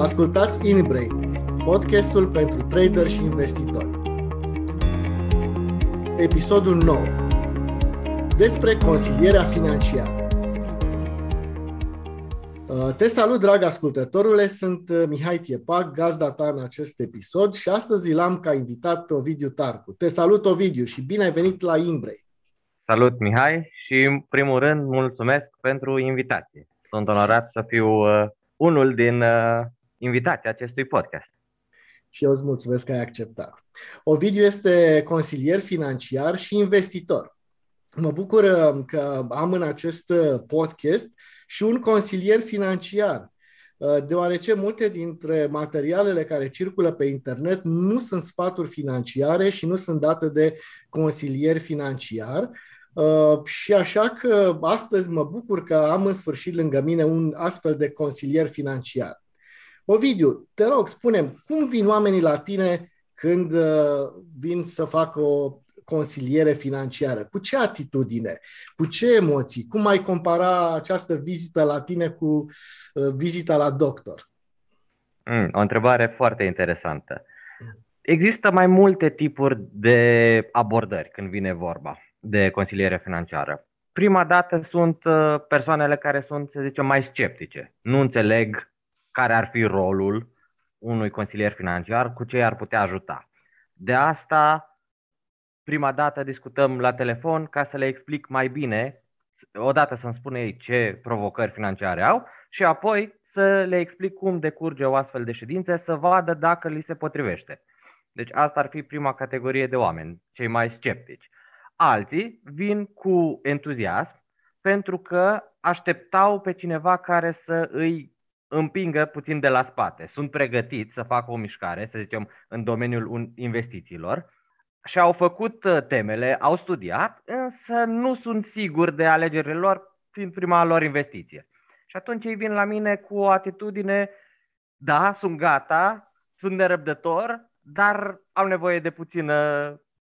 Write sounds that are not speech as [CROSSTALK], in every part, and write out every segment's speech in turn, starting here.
Ascultați InBrain, podcastul pentru trader și investitori. Episodul 9. Despre consilierea financiară. Uh, te salut, drag ascultătorule, sunt uh, Mihai Tiepac, gazda ta în acest episod și astăzi l-am ca invitat pe Ovidiu Tarcu. Te salut, Ovidiu, și bine ai venit la InBrain. Salut, Mihai, și în primul rând mulțumesc pentru invitație. Sunt onorat să fiu uh, unul din uh, invitații acestui podcast. Și eu îți mulțumesc că ai acceptat. Ovidiu este consilier financiar și investitor. Mă bucur uh, că am în acest uh, podcast și un consilier financiar, uh, deoarece multe dintre materialele care circulă pe internet nu sunt sfaturi financiare și nu sunt date de consilier financiar, Uh, și așa că astăzi mă bucur că am în sfârșit lângă mine un astfel de consilier financiar. Ovidiu, te rog, spunem, cum vin oamenii la tine când uh, vin să facă o consiliere financiară? Cu ce atitudine? Cu ce emoții? Cum ai compara această vizită la tine cu uh, vizita la doctor? Mm, o întrebare foarte interesantă. Există mai multe tipuri de abordări când vine vorba de consiliere financiară. Prima dată sunt uh, persoanele care sunt, să zicem, mai sceptice. Nu înțeleg care ar fi rolul unui consilier financiar, cu ce ar putea ajuta. De asta, prima dată discutăm la telefon ca să le explic mai bine, odată să-mi spune ei ce provocări financiare au și apoi să le explic cum decurge o astfel de ședință, să vadă dacă li se potrivește. Deci asta ar fi prima categorie de oameni, cei mai sceptici. Alții vin cu entuziasm pentru că așteptau pe cineva care să îi împingă puțin de la spate. Sunt pregătiți să facă o mișcare, să zicem, în domeniul investițiilor și au făcut uh, temele, au studiat, însă nu sunt siguri de alegerile lor, fiind prima lor investiție. Și atunci ei vin la mine cu o atitudine, da, sunt gata, sunt nerăbdător, dar au nevoie de puțină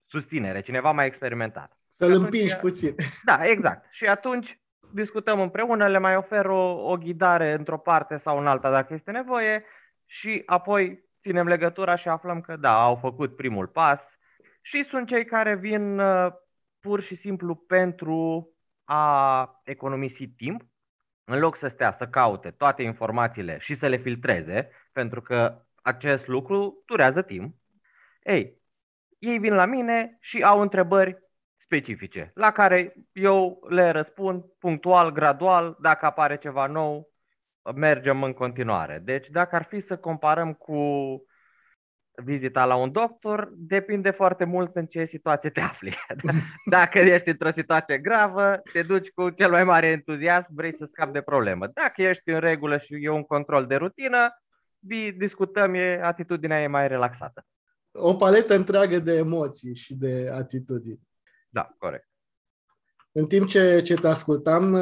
susținere, cineva mai experimentat. Să-l împingi puțin. Da, exact. Și atunci discutăm împreună, le mai ofer o, o ghidare într-o parte sau în alta dacă este nevoie și apoi ținem legătura și aflăm că da, au făcut primul pas și sunt cei care vin uh, pur și simplu pentru a economisi timp, în loc să stea să caute toate informațiile și să le filtreze, pentru că acest lucru durează timp. Ei, ei vin la mine și au întrebări specifice, la care eu le răspund punctual, gradual, dacă apare ceva nou, mergem în continuare. Deci dacă ar fi să comparăm cu vizita la un doctor, depinde foarte mult în ce situație te afli. [LAUGHS] Dacă ești într-o situație gravă, te duci cu cel mai mare entuziasm, vrei să scapi de problemă. Dacă ești în regulă și e un control de rutină, discutăm, e, atitudinea e mai relaxată o paletă întreagă de emoții și de atitudini. Da, corect. În timp ce, ce te ascultam,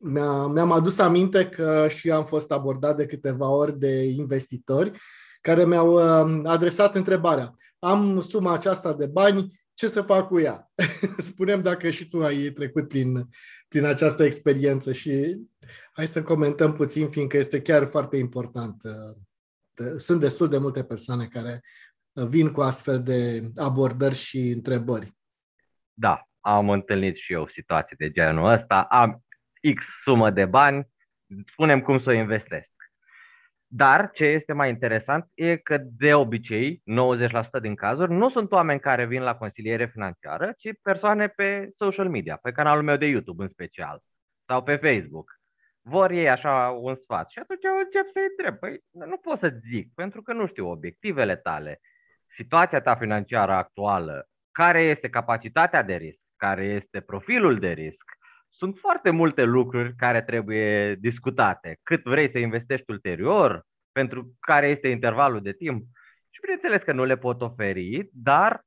mi-a, mi-am adus aminte că și am fost abordat de câteva ori de investitori care mi-au uh, adresat întrebarea. Am suma aceasta de bani, ce să fac cu ea? [LAUGHS] Spunem dacă și tu ai trecut prin, prin această experiență și hai să comentăm puțin, fiindcă este chiar foarte important. Uh, sunt destul de multe persoane care vin cu astfel de abordări și întrebări. Da, am întâlnit și eu situații de genul ăsta. Am X sumă de bani, spunem cum să o investesc. Dar ce este mai interesant e că de obicei, 90% din cazuri, nu sunt oameni care vin la consiliere financiară, ci persoane pe social media, pe canalul meu de YouTube în special, sau pe Facebook. Vor ei așa un sfat și atunci eu încep să-i întreb. Păi nu pot să zic, pentru că nu știu obiectivele tale, situația ta financiară actuală, care este capacitatea de risc, care este profilul de risc, sunt foarte multe lucruri care trebuie discutate. Cât vrei să investești ulterior, pentru care este intervalul de timp. Și bineînțeles că nu le pot oferi, dar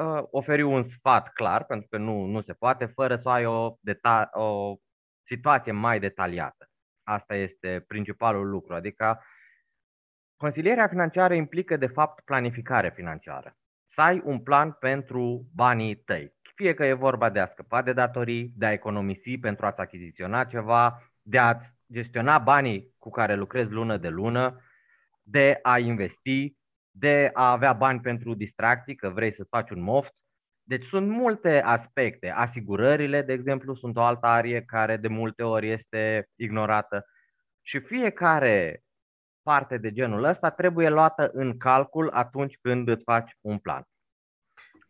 uh, oferi un sfat clar, pentru că nu, nu se poate, fără să ai o, deta- o situație mai detaliată. Asta este principalul lucru. Adică Consilierea financiară implică, de fapt, planificare financiară. Să ai un plan pentru banii tăi. Fie că e vorba de a scăpa de datorii, de a economisi pentru a-ți achiziționa ceva, de a-ți gestiona banii cu care lucrezi lună de lună de a investi, de a avea bani pentru distracții, că vrei să-ți faci un moft. Deci sunt multe aspecte. Asigurările, de exemplu, sunt o altă arie care de multe ori este ignorată. Și fiecare parte de genul ăsta trebuie luată în calcul atunci când îți faci un plan.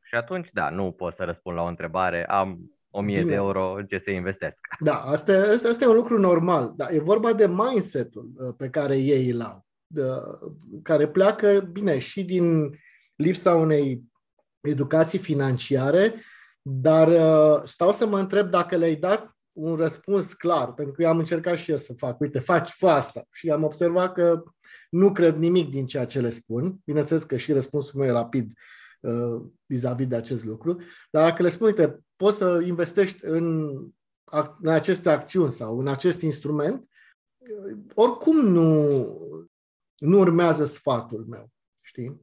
Și atunci, da, nu pot să răspund la o întrebare, am 1000 Bine. de euro în ce să investesc. Da, asta, asta, asta e un lucru normal. Da, e vorba de mindset-ul uh, pe care ei îl au, de, care pleacă, bine, și din lipsa unei educații financiare, dar uh, stau să mă întreb dacă le-ai dat un răspuns clar, pentru că eu am încercat și eu să fac, uite, faci, fă asta. Și am observat că nu cred nimic din ceea ce le spun. Bineînțeles că și răspunsul meu e rapid uh, vis-a-vis de acest lucru. Dar dacă le spun, uite, poți să investești în, în aceste acțiuni sau în acest instrument, uh, oricum nu, nu urmează sfatul meu, știi?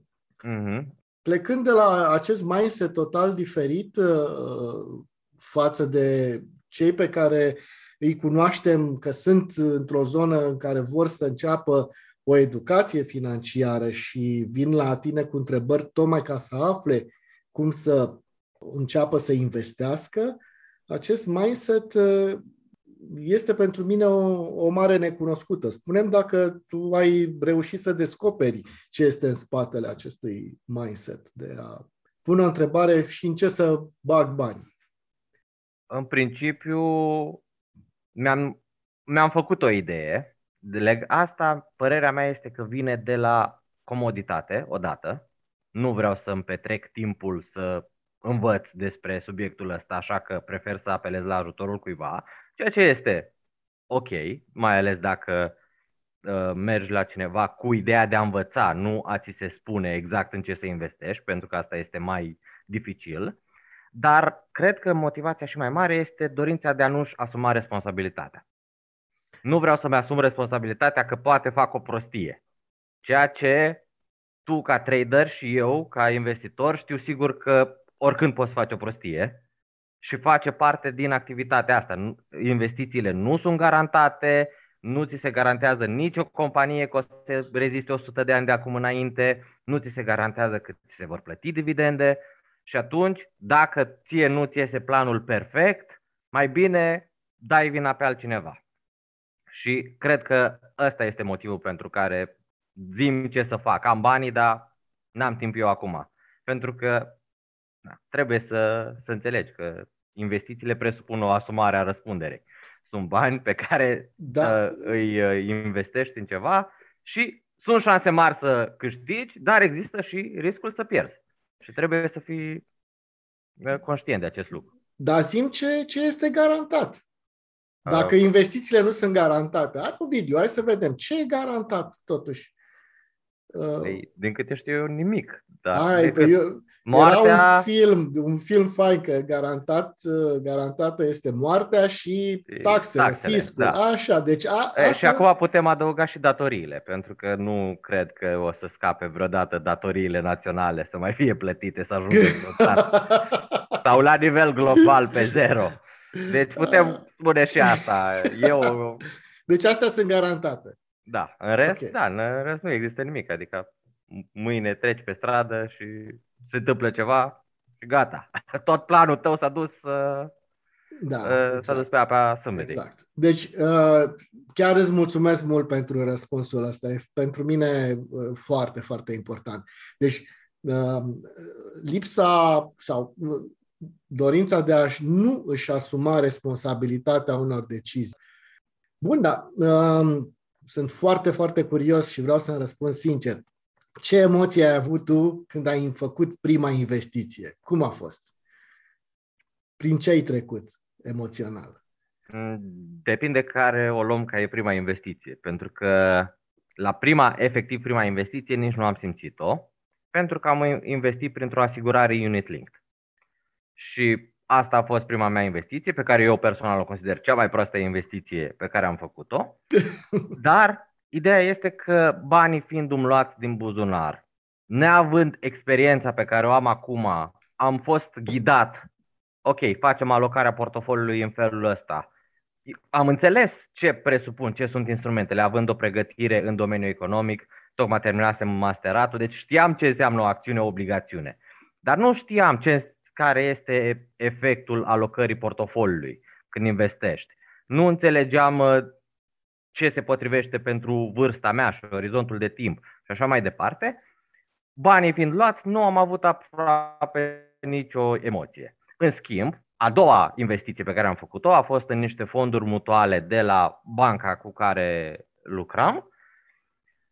Mm-hmm. Plecând de la acest mindset total diferit uh, față de cei pe care îi cunoaștem că sunt într-o zonă în care vor să înceapă o educație financiară și vin la tine cu întrebări tocmai ca să afle cum să înceapă să investească, acest mindset uh, este pentru mine o, o mare necunoscută. Spunem dacă tu ai reușit să descoperi ce este în spatele acestui mindset de a pune o întrebare și în ce să bag bani în principiu, mi-am, mi-am făcut o idee. De asta, părerea mea este că vine de la comoditate, odată. Nu vreau să-mi petrec timpul să învăț despre subiectul ăsta, așa că prefer să apelez la ajutorul cuiva, ceea ce este ok, mai ales dacă uh, mergi la cineva cu ideea de a învăța, nu a ți se spune exact în ce să investești, pentru că asta este mai dificil. Dar cred că motivația și mai mare este dorința de a nu-și asuma responsabilitatea. Nu vreau să-mi asum responsabilitatea că poate fac o prostie. Ceea ce tu ca trader și eu ca investitor știu sigur că oricând poți face o prostie și face parte din activitatea asta. Investițiile nu sunt garantate, nu ți se garantează nicio companie că o să reziste 100 de ani de acum înainte, nu ți se garantează că ți se vor plăti dividende, și atunci, dacă ție nu ți iese planul perfect, mai bine dai vina pe altcineva. Și cred că ăsta este motivul pentru care zim ce să fac. Am banii, dar n-am timp eu acum. Pentru că da, trebuie să, să înțelegi că investițiile presupun o asumare a răspunderei. Sunt bani pe care da. uh, îi uh, investești în ceva și sunt șanse mari să câștigi, dar există și riscul să pierzi. Și trebuie să fii uh, conștient de acest lucru. Dar zim ce, ce este garantat. Dacă uh. investițiile nu sunt garantate, hai cu video, hai să vedem ce e garantat totuși. Uh, Ei, din câte știu eu, nimic. Da, Ai, că eu, moartea... Era un film, un film fain că garantat, uh, garantată este moartea și taxele, taxele fiscul. Da. Așa, deci a, e, asta... Și acum putem adăuga și datoriile, pentru că nu cred că o să scape vreodată datoriile naționale să mai fie plătite, să ajungă [LAUGHS] Sau la nivel global pe zero. Deci putem spune și asta. Eu... Deci astea sunt garantate. Da, în rest, okay. da, în rest nu există nimic. Adică mâine treci pe stradă și se întâmplă ceva și gata. [LAUGHS] Tot planul tău s-a dus uh, da, uh, exact. s-a dus pe apa sâmbetei. Exact. Deci uh, chiar îți mulțumesc mult pentru răspunsul ăsta. E pentru mine uh, foarte, foarte important. Deci uh, lipsa sau uh, dorința de a nu își asuma responsabilitatea unor decizii. Bun, da. Uh, sunt foarte, foarte curios și vreau să-mi răspund sincer. Ce emoții ai avut tu când ai făcut prima investiție? Cum a fost? Prin ce ai trecut emoțional? Mm, depinde care o luăm ca e prima investiție, pentru că la prima, efectiv prima investiție, nici nu am simțit-o, pentru că am investit printr-o asigurare unit linked. Și asta a fost prima mea investiție, pe care eu personal o consider cea mai proastă investiție pe care am făcut-o. [LAUGHS] Dar ideea este că banii fiind umluați din buzunar, neavând experiența pe care o am acum, am fost ghidat. Ok, facem alocarea portofoliului în felul ăsta. Am înțeles ce presupun, ce sunt instrumentele, având o pregătire în domeniul economic, tocmai terminasem masteratul, deci știam ce înseamnă o acțiune-obligațiune. Dar nu știam ce, care este efectul alocării portofoliului când investești. Nu înțelegeam uh, ce se potrivește pentru vârsta mea și orizontul de timp și așa mai departe. Banii fiind luați, nu am avut aproape nicio emoție. În schimb, a doua investiție pe care am făcut-o a fost în niște fonduri mutuale de la banca cu care lucram.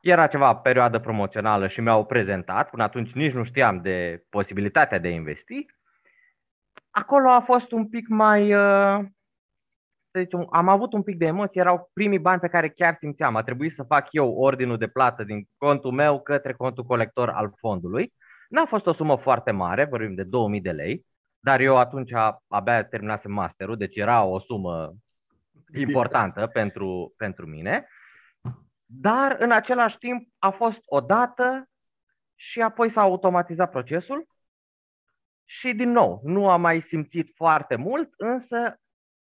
Era ceva perioadă promoțională și mi-au prezentat, până atunci nici nu știam de posibilitatea de a investi. Acolo a fost un pic mai, uh, să zicem, am avut un pic de emoție, erau primii bani pe care chiar simțeam. A trebuit să fac eu ordinul de plată din contul meu către contul colector al fondului. N-a fost o sumă foarte mare, vorbim de 2000 de lei, dar eu atunci abia terminasem masterul, deci era o sumă importantă pentru, pentru mine. Dar în același timp a fost o dată și apoi s-a automatizat procesul și din nou, nu am mai simțit foarte mult, însă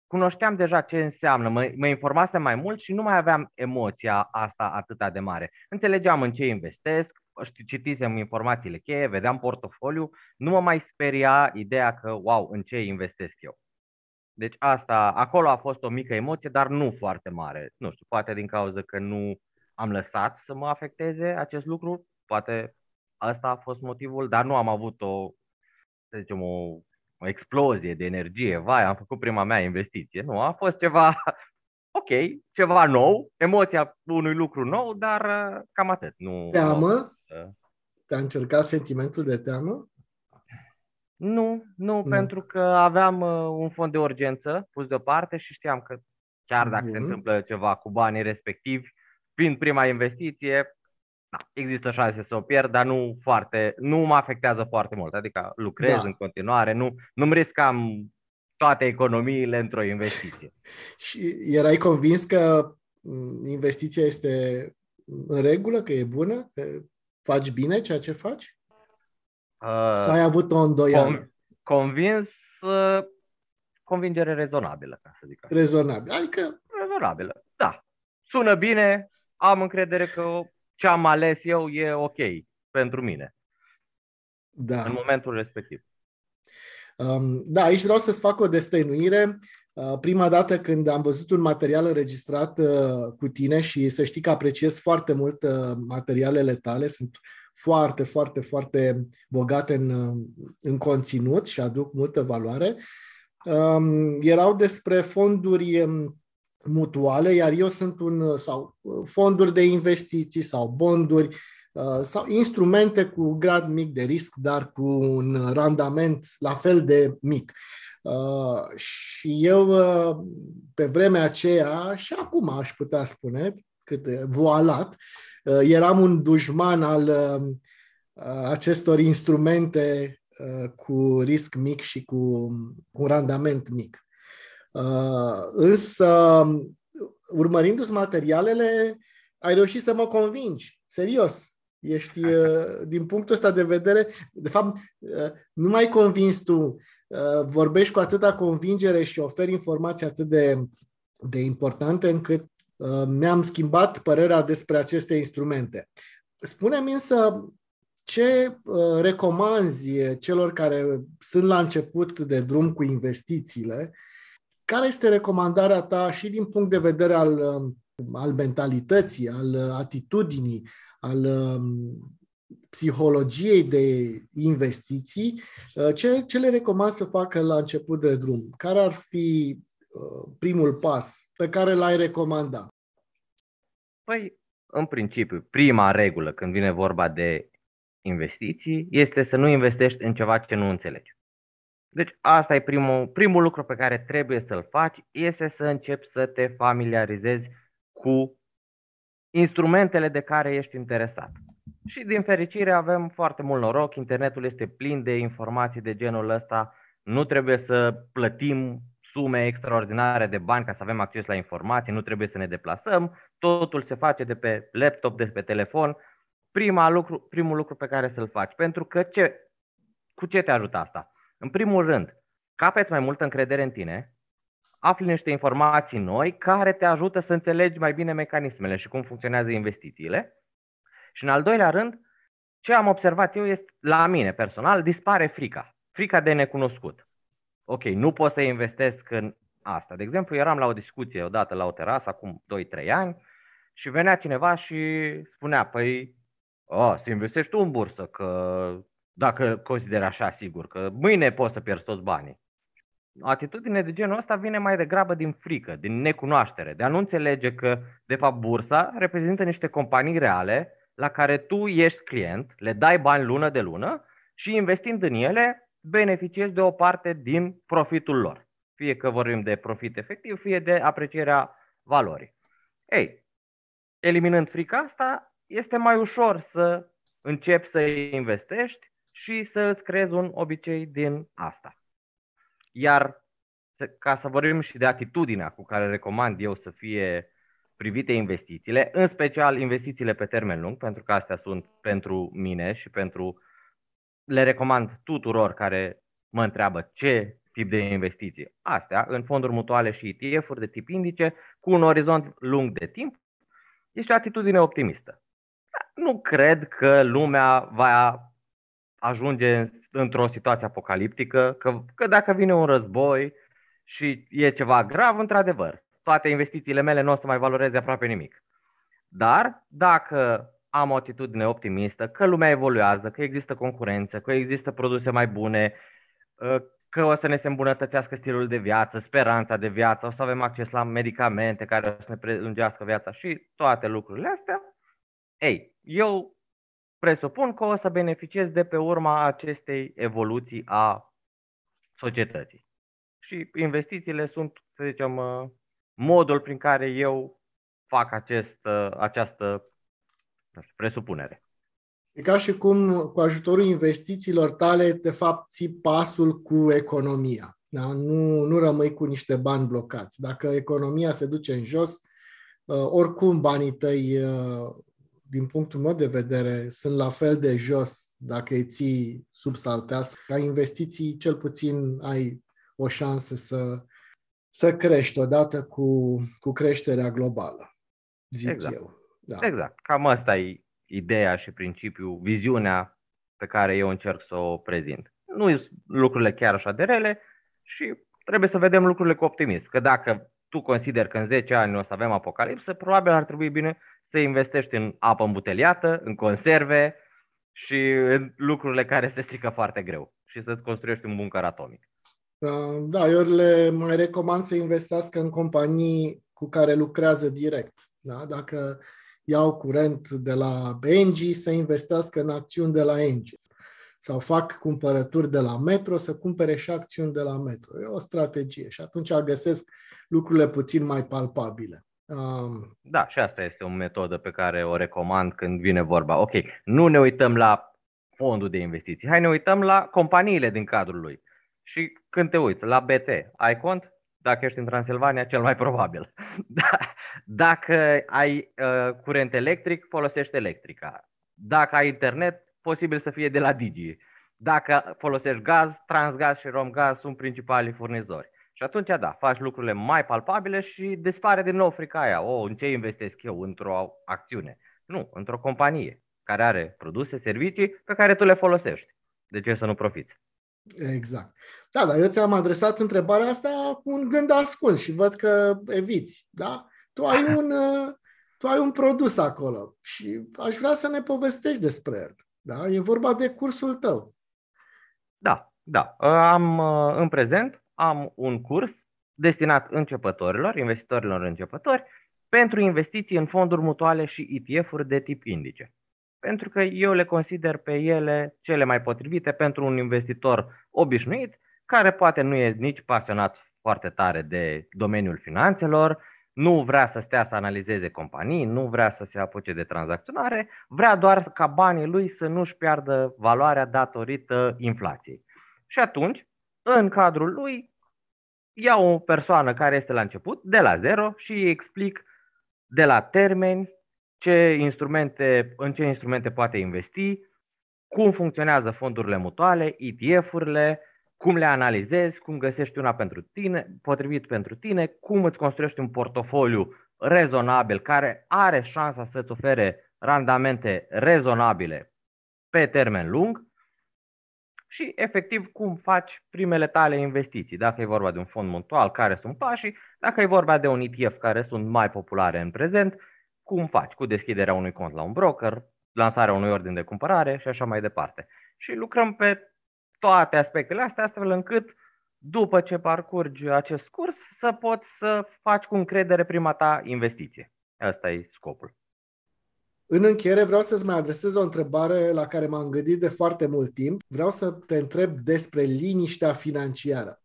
cunoșteam deja ce înseamnă, mă, mă informasem mai mult și nu mai aveam emoția asta atât de mare. Înțelegeam în ce investesc, citisem informațiile cheie, vedeam portofoliu, nu mă mai speria ideea că, wow, în ce investesc eu. Deci asta, acolo a fost o mică emoție, dar nu foarte mare. Nu știu, poate din cauza că nu am lăsat să mă afecteze acest lucru, poate asta a fost motivul, dar nu am avut o, să zicem, o, o explozie de energie. Vai, am făcut prima mea investiție. Nu, a fost ceva [LAUGHS] ok, ceva nou, emoția unui lucru nou, dar uh, cam atât. Nu, teamă? Nu, Te-a încercat sentimentul de teamă? Nu, nu, nu, pentru că aveam uh, un fond de urgență pus deoparte și știam că chiar dacă Bun. se întâmplă ceva cu banii respectivi, fiind prima investiție, da, există șanse să o pierd, dar nu foarte, nu mă afectează foarte mult. Adică lucrez da. în continuare, nu, nu-mi riscam toate economiile într-o investiție. [LAUGHS] Și erai convins că mm, investiția este în regulă, că e bună, că faci bine ceea ce faci? Uh, Să ai avut o îndoială? Com- convins, uh, convingere rezonabilă, ca să zic așa. Rezonabilă, adică... Rezonabilă, da. Sună bine, am încredere că ce am ales eu e ok pentru mine. Da. În momentul respectiv. Um, da, aici vreau să-ți fac o destăinuire. Uh, prima dată când am văzut un material înregistrat uh, cu tine și să știi că apreciez foarte mult uh, materialele tale, sunt foarte, foarte, foarte bogate în, în conținut și aduc multă valoare. Um, erau despre fonduri um, mutuale, iar eu sunt un, sau fonduri de investiții sau bonduri Uh, sau instrumente cu grad mic de risc, dar cu un randament la fel de mic. Uh, și eu, uh, pe vremea aceea, și acum aș putea spune, cât voalat, eram un dușman al acestor instrumente cu risc mic și cu un randament mic. Însă, urmărindu-ți materialele, ai reușit să mă convingi, serios. Ești, [LAUGHS] uh, din punctul ăsta de vedere, de fapt, uh, nu mai convins tu, uh, vorbești cu atâta convingere și oferi informații atât de, de importante încât mi-am schimbat părerea despre aceste instrumente. Spune-mi însă ce recomanzi celor care sunt la început de drum cu investițiile, care este recomandarea ta și din punct de vedere al, al mentalității, al atitudinii, al um, psihologiei de investiții, uh, ce, ce le recomand să facă la început de drum? Care ar fi uh, primul pas pe care l-ai recomanda? Păi, în principiu, prima regulă când vine vorba de investiții este să nu investești în ceva ce nu înțelegi. Deci asta e primul, primul lucru pe care trebuie să-l faci, este să începi să te familiarizezi cu instrumentele de care ești interesat. Și din fericire avem foarte mult noroc, internetul este plin de informații de genul ăsta, nu trebuie să plătim sume extraordinare de bani ca să avem acces la informații, nu trebuie să ne deplasăm, totul se face de pe laptop, de pe telefon. Prima lucru, primul lucru pe care să-l faci, pentru că ce, cu ce te ajută asta? În primul rând, capeți mai multă încredere în tine, afli niște informații noi care te ajută să înțelegi mai bine mecanismele și cum funcționează investițiile. Și în al doilea rând, ce am observat eu este, la mine personal, dispare frica. Frica de necunoscut. Ok, nu pot să investesc în asta. De exemplu, eram la o discuție odată la o terasă acum 2-3 ani și venea cineva și spunea, păi, oh, să investești tu în bursă, că dacă consideri așa sigur, că mâine poți să pierzi toți banii. Atitudine de genul ăsta vine mai degrabă din frică, din necunoaștere, de a nu înțelege că, de fapt, bursa reprezintă niște companii reale la care tu ești client, le dai bani lună de lună și investind în ele, beneficiezi de o parte din profitul lor. Fie că vorbim de profit efectiv, fie de aprecierea valorii. Ei, eliminând frica asta, este mai ușor să începi să investești și să îți creezi un obicei din asta. Iar ca să vorbim și de atitudinea cu care recomand eu să fie privite investițiile, în special investițiile pe termen lung, pentru că astea sunt pentru mine și pentru le recomand tuturor care mă întreabă ce tip de investiții. Astea, în fonduri mutuale și ETF-uri de tip indice, cu un orizont lung de timp, este o atitudine optimistă. Nu cred că lumea va ajunge într-o situație apocaliptică, că, că dacă vine un război și e ceva grav, într-adevăr, toate investițiile mele nu o să mai valoreze aproape nimic. Dar dacă am o atitudine optimistă, că lumea evoluează, că există concurență, că există produse mai bune, ă, că o să ne se îmbunătățească stilul de viață, speranța de viață, o să avem acces la medicamente care o să ne prelungească viața și toate lucrurile astea, ei, eu presupun că o să beneficiez de pe urma acestei evoluții a societății. Și investițiile sunt, să zicem, ă, modul prin care eu fac acest, această presupunere. E ca și cum cu ajutorul investițiilor tale, de fapt, ții pasul cu economia. Da? Nu, nu rămâi cu niște bani blocați. Dacă economia se duce în jos, uh, oricum banii tăi, uh, din punctul meu de vedere, sunt la fel de jos dacă îi ții sub salteas. Ca investiții, cel puțin ai o șansă să, să crești odată cu, cu creșterea globală, zic exact. eu. Da. Exact. Cam asta e ideea și principiul, viziunea pe care eu încerc să o prezint. Nu sunt lucrurile chiar așa de rele și trebuie să vedem lucrurile cu optimism. Că dacă tu consideri că în 10 ani o să avem apocalipsă, probabil ar trebui bine să investești în apă îmbuteliată, în conserve și în lucrurile care se strică foarte greu și să-ți construiești un bunker atomic. Da, eu le mai recomand să investească în companii cu care lucrează direct. Da? Dacă iau curent de la Engie, să investească în acțiuni de la Engie. Sau fac cumpărături de la Metro, să cumpere și acțiuni de la Metro. E o strategie și atunci găsesc lucrurile puțin mai palpabile. Um... Da, și asta este o metodă pe care o recomand când vine vorba. Ok, nu ne uităm la fondul de investiții, hai ne uităm la companiile din cadrul lui. Și când te uiți la BT, ai cont? Dacă ești în Transilvania, cel mai probabil. [LAUGHS] Da. Dacă ai uh, curent electric, folosești electrica. Dacă ai internet, posibil să fie de la Digi. Dacă folosești gaz, Transgaz și Romgaz sunt principalii furnizori. Și atunci, da, faci lucrurile mai palpabile și dispare din nou frica aia. O, în ce investesc eu? Într-o acțiune. Nu, într-o companie care are produse, servicii pe care tu le folosești. De ce să nu profiți? Exact. Da, dar eu ți-am adresat întrebarea asta cu un gând ascuns și văd că eviți, da? Tu ai [LAUGHS] un, uh, tu ai un produs acolo și aș vrea să ne povestești despre el. Da? E vorba de cursul tău. Da, da. Am uh, în prezent am un curs destinat începătorilor, investitorilor începători, pentru investiții în fonduri mutuale și ETF-uri de tip indice pentru că eu le consider pe ele cele mai potrivite pentru un investitor obișnuit, care poate nu e nici pasionat foarte tare de domeniul finanțelor, nu vrea să stea să analizeze companii, nu vrea să se apuce de tranzacționare, vrea doar ca banii lui să nu-și piardă valoarea datorită inflației. Și atunci, în cadrul lui, iau o persoană care este la început, de la zero, și îi explic de la termeni, ce instrumente, în ce instrumente poate investi, cum funcționează fondurile mutuale, ETF-urile, cum le analizezi, cum găsești una pentru tine, potrivit pentru tine, cum îți construiești un portofoliu rezonabil care are șansa să-ți ofere randamente rezonabile pe termen lung și efectiv cum faci primele tale investiții. Dacă e vorba de un fond mutual, care sunt pașii, dacă e vorba de un ETF care sunt mai populare în prezent, cum faci cu deschiderea unui cont la un broker, lansarea unui ordin de cumpărare și așa mai departe. Și lucrăm pe toate aspectele astea astfel încât după ce parcurgi acest curs să poți să faci cu încredere prima ta investiție. Asta e scopul. În încheiere vreau să-ți mai adresez o întrebare la care m-am gândit de foarte mult timp. Vreau să te întreb despre liniștea financiară.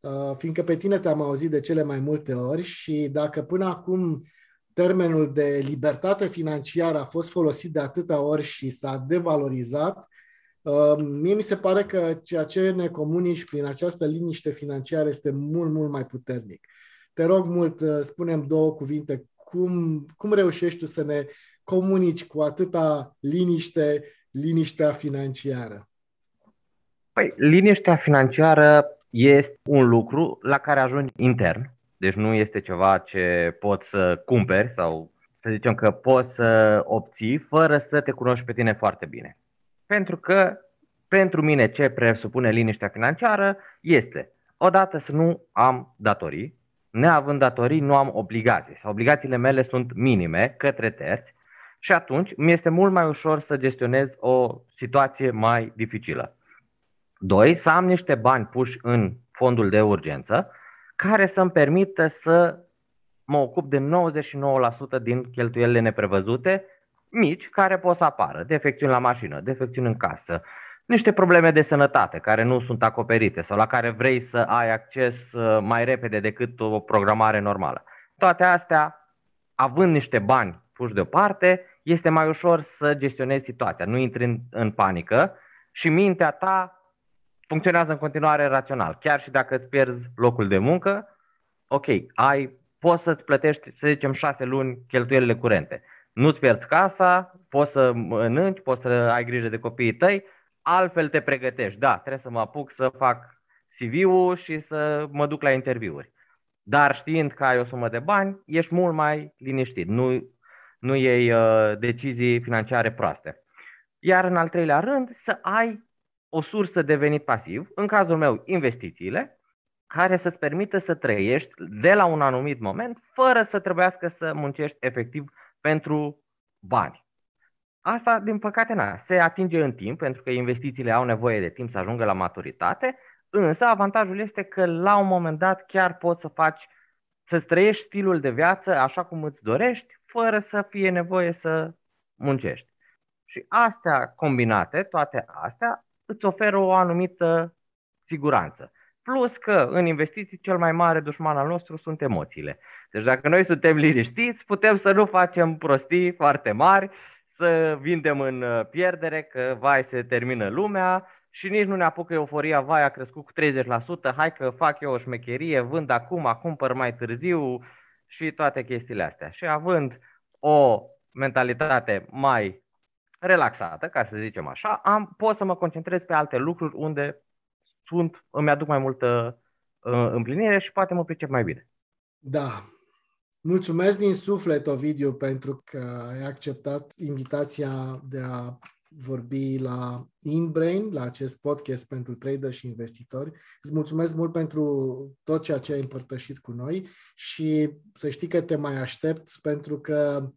Uh, fiindcă pe tine te-am auzit de cele mai multe ori și dacă până acum termenul de libertate financiară a fost folosit de atâtea ori și s-a devalorizat, uh, mie mi se pare că ceea ce ne comunici prin această liniște financiară este mult, mult mai puternic. Te rog mult, uh, spunem două cuvinte, cum, cum reușești tu să ne comunici cu atâta liniște, liniștea financiară? Păi, liniștea financiară este un lucru la care ajungi intern. Deci nu este ceva ce poți să cumperi sau să zicem că poți să obții fără să te cunoști pe tine foarte bine. Pentru că pentru mine ce presupune liniștea financiară este odată să nu am datorii, neavând datorii nu am obligații sau obligațiile mele sunt minime către terți și atunci mi este mult mai ușor să gestionez o situație mai dificilă. Doi, să am niște bani puși în fondul de urgență care să-mi permită să mă ocup de 99% din cheltuielile neprevăzute mici care pot să apară. Defecțiuni la mașină, defecțiuni în casă, niște probleme de sănătate care nu sunt acoperite sau la care vrei să ai acces uh, mai repede decât o programare normală. Toate astea, având niște bani puși deoparte, este mai ușor să gestionezi situația, nu intri în, în panică și mintea ta funcționează în continuare rațional. Chiar și dacă îți pierzi locul de muncă, ok, ai, poți să-ți plătești, să zicem, șase luni cheltuielile curente. Nu-ți pierzi casa, poți să mănânci, poți să ai grijă de copiii tăi, altfel te pregătești. Da, trebuie să mă apuc să fac CV-ul și să mă duc la interviuri. Dar știind că ai o sumă de bani, ești mult mai liniștit. Nu nu iei uh, decizii financiare proaste. Iar în al treilea rând, să ai o sursă de venit pasiv, în cazul meu investițiile, care să-ți permită să trăiești de la un anumit moment fără să trebuiască să muncești efectiv pentru bani. Asta, din păcate, na, se atinge în timp, pentru că investițiile au nevoie de timp să ajungă la maturitate, însă avantajul este că la un moment dat chiar poți să faci, să trăiești stilul de viață așa cum îți dorești, fără să fie nevoie să muncești. Și astea combinate, toate astea, îți oferă o anumită siguranță. Plus că în investiții cel mai mare dușman al nostru sunt emoțiile. Deci dacă noi suntem liniștiți, putem să nu facem prostii foarte mari, să vindem în uh, pierdere că vai se termină lumea și nici nu ne apucă euforia, vai a crescut cu 30%, hai că fac eu o șmecherie, vând acum, cumpăr mai târziu, și toate chestiile astea. Și având o mentalitate mai relaxată, ca să zicem așa, am, pot să mă concentrez pe alte lucruri unde sunt, îmi aduc mai multă uh, împlinire și poate mă pricep mai bine. Da. Mulțumesc din suflet, Ovidiu, pentru că ai acceptat invitația de a vorbi la InBrain, la acest podcast pentru trader și investitori. Îți mulțumesc mult pentru tot ceea ce ai împărtășit cu noi și să știi că te mai aștept pentru că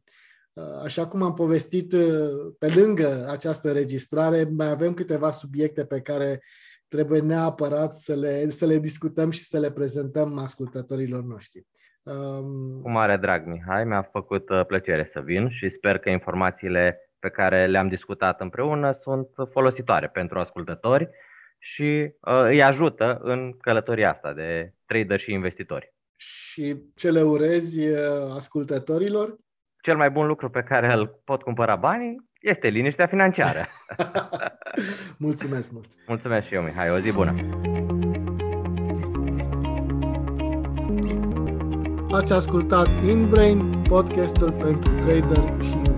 uh, Așa cum am povestit uh, pe lângă această registrare, mai avem câteva subiecte pe care trebuie neapărat să le, să le discutăm și să le prezentăm ascultătorilor noștri. Um, cu mare drag, Mihai, mi-a făcut uh, plăcere să vin și sper că informațiile pe care le-am discutat împreună sunt folositoare pentru ascultători și uh, îi ajută în călătoria asta de trader și investitori. Și ce le urezi uh, ascultătorilor? Cel mai bun lucru pe care îl pot cumpăra banii este liniștea financiară. [LAUGHS] Mulțumesc mult! Mulțumesc și eu, Mihai. O zi bună! Ați ascultat InBrain, podcastul pentru trader și